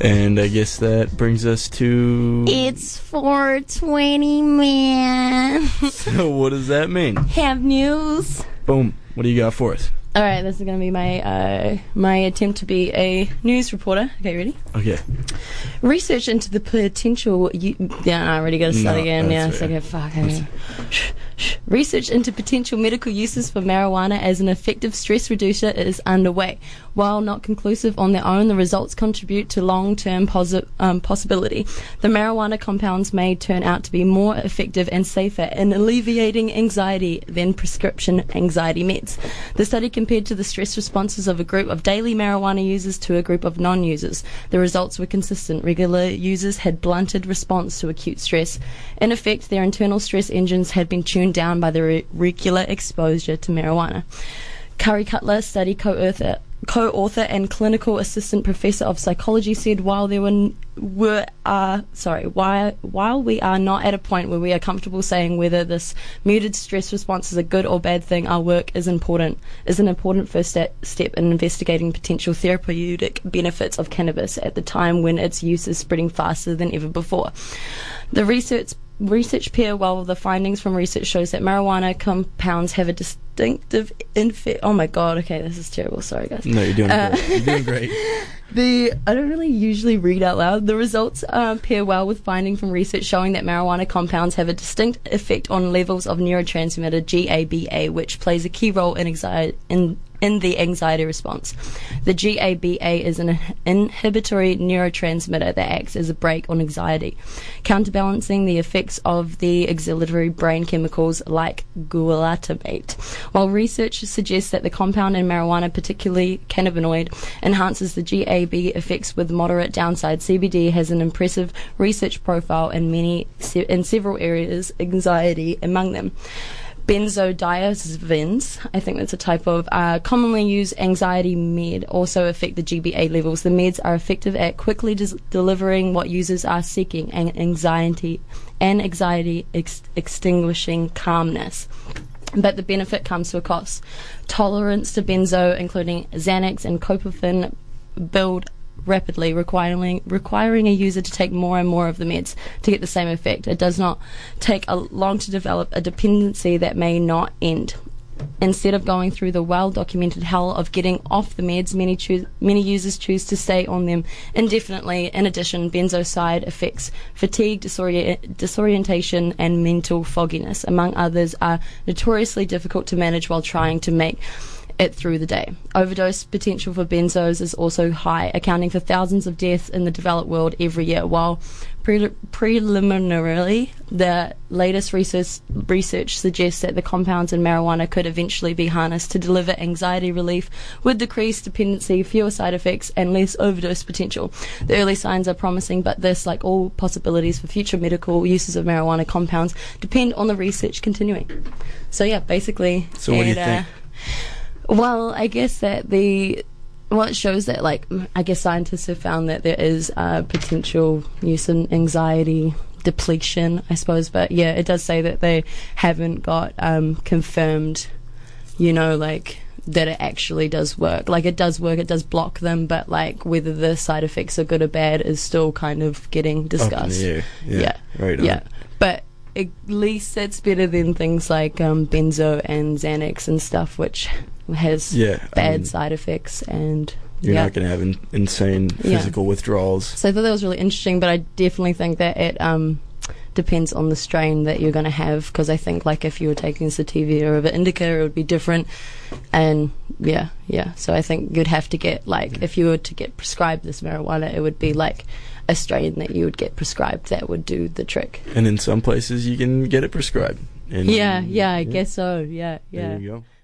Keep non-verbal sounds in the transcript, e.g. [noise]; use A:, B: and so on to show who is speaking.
A: And I guess that brings us to.
B: It's 420, man. [laughs]
A: So, what does that mean?
B: Have news.
A: Boom. What do you got for us?
B: All right, this is going to be my uh, my attempt to be a news reporter. Okay, ready?
A: Okay.
B: Research into the potential. U- yeah, I already got to start
A: No,
B: again. Yeah,
A: that's
B: it's. Fuck. okay. Shh, shh. Research into potential medical uses for marijuana as an effective stress reducer is underway. While not conclusive on their own, the results contribute to long-term posi- um, possibility. The marijuana compounds may turn out to be more effective and safer in alleviating anxiety than prescription anxiety meds. The study compared to the stress responses of a group of daily marijuana users to a group of non-users. The results were consistent. Regular users had blunted response to acute stress. In effect, their internal stress engines had been tuned down by the re- regular exposure to marijuana. Carrie Cuttler, study co-author, co-author and clinical assistant professor of psychology, said while there were were uh, sorry while while we are not at a point where we are comfortable saying whether this muted stress response is a good or bad thing, our work is important is an important first step, step in investigating potential therapeutic benefits of cannabis at the time when its use is spreading faster than ever before. The research research pair, while the findings from research shows that marijuana compounds have a distinctive infe- Oh my god! Okay, this is terrible. Sorry, guys.
A: No, you're doing
B: Uh,
A: great. You're doing great. [laughs]
B: The I don't really usually read out loud. The results uh, pair well with finding from research showing that marijuana compounds have a distinct effect on levels of neurotransmitter GABA, which plays a key role in anxiety in in the anxiety response. The GABA is an inhibitory neurotransmitter that acts as a brake on anxiety, counterbalancing the effects of the auxiliary brain chemicals like glutamate. While research suggests that the compound in marijuana, particularly cannabinoid, enhances the GAB effects with moderate downside, CBD has an impressive research profile in many in several areas, anxiety among them benzodiazepines, I think that's a type of uh, commonly used anxiety med, also affect the GBA levels. The meds are effective at quickly dis- delivering what users are seeking, and anxiety and anxiety ex- extinguishing calmness. But the benefit comes to a cost. Tolerance to benzo, including Xanax and Copafen, build rapidly, requiring requiring a user to take more and more of the meds to get the same effect. It does not take a long to develop a dependency that may not end. Instead of going through the well-documented hell of getting off the meds, many many users choose to stay on them indefinitely. In addition, benzo side effects, fatigue, disorient, disorientation, and mental fogginess, among others, are notoriously difficult to manage while trying to make it through the day. Overdose potential for benzos is also high, accounting for thousands of deaths in the developed world every year. While pre- preliminarily, the latest research, research suggests that the compounds in marijuana could eventually be harnessed to deliver anxiety relief with decreased dependency, fewer side effects, and less overdose potential. The early signs are promising, but this, like all possibilities for future medical uses of marijuana compounds, depend on the research continuing. So yeah, basically.
A: So what do you
B: uh,
A: think?
B: Well, I guess that the well, it shows that like I guess scientists have found that there is uh, potential use in anxiety depletion, I suppose. But yeah, it does say that they haven't got um, confirmed, you know, like that it actually does work. Like it does work, it does block them, but like whether the side effects are good or bad is still kind of getting discussed.
A: Yeah.
B: Yeah.
A: Right. on.
B: Yeah, but at least it's better than things like um, benzo and Xanax and stuff, which has
A: Yeah.
B: Bad
A: mean,
B: side effects. And
A: You're
B: yeah.
A: not going to have in- insane
B: Yeah.
A: physical withdrawals.
B: so I thought that was really interesting, but I definitely think that it um, depends on the strain that you're going to have. Because I think like if you were taking sativa or an indica, it would be different. And yeah, yeah. So I think you'd have to get like if you were to get prescribed this marijuana, it would be like a strain that you would get prescribed that would do the trick.
A: And in some places, you can get it prescribed. And
B: Yeah, yeah, I guess so. Yeah, yeah.
A: There you go.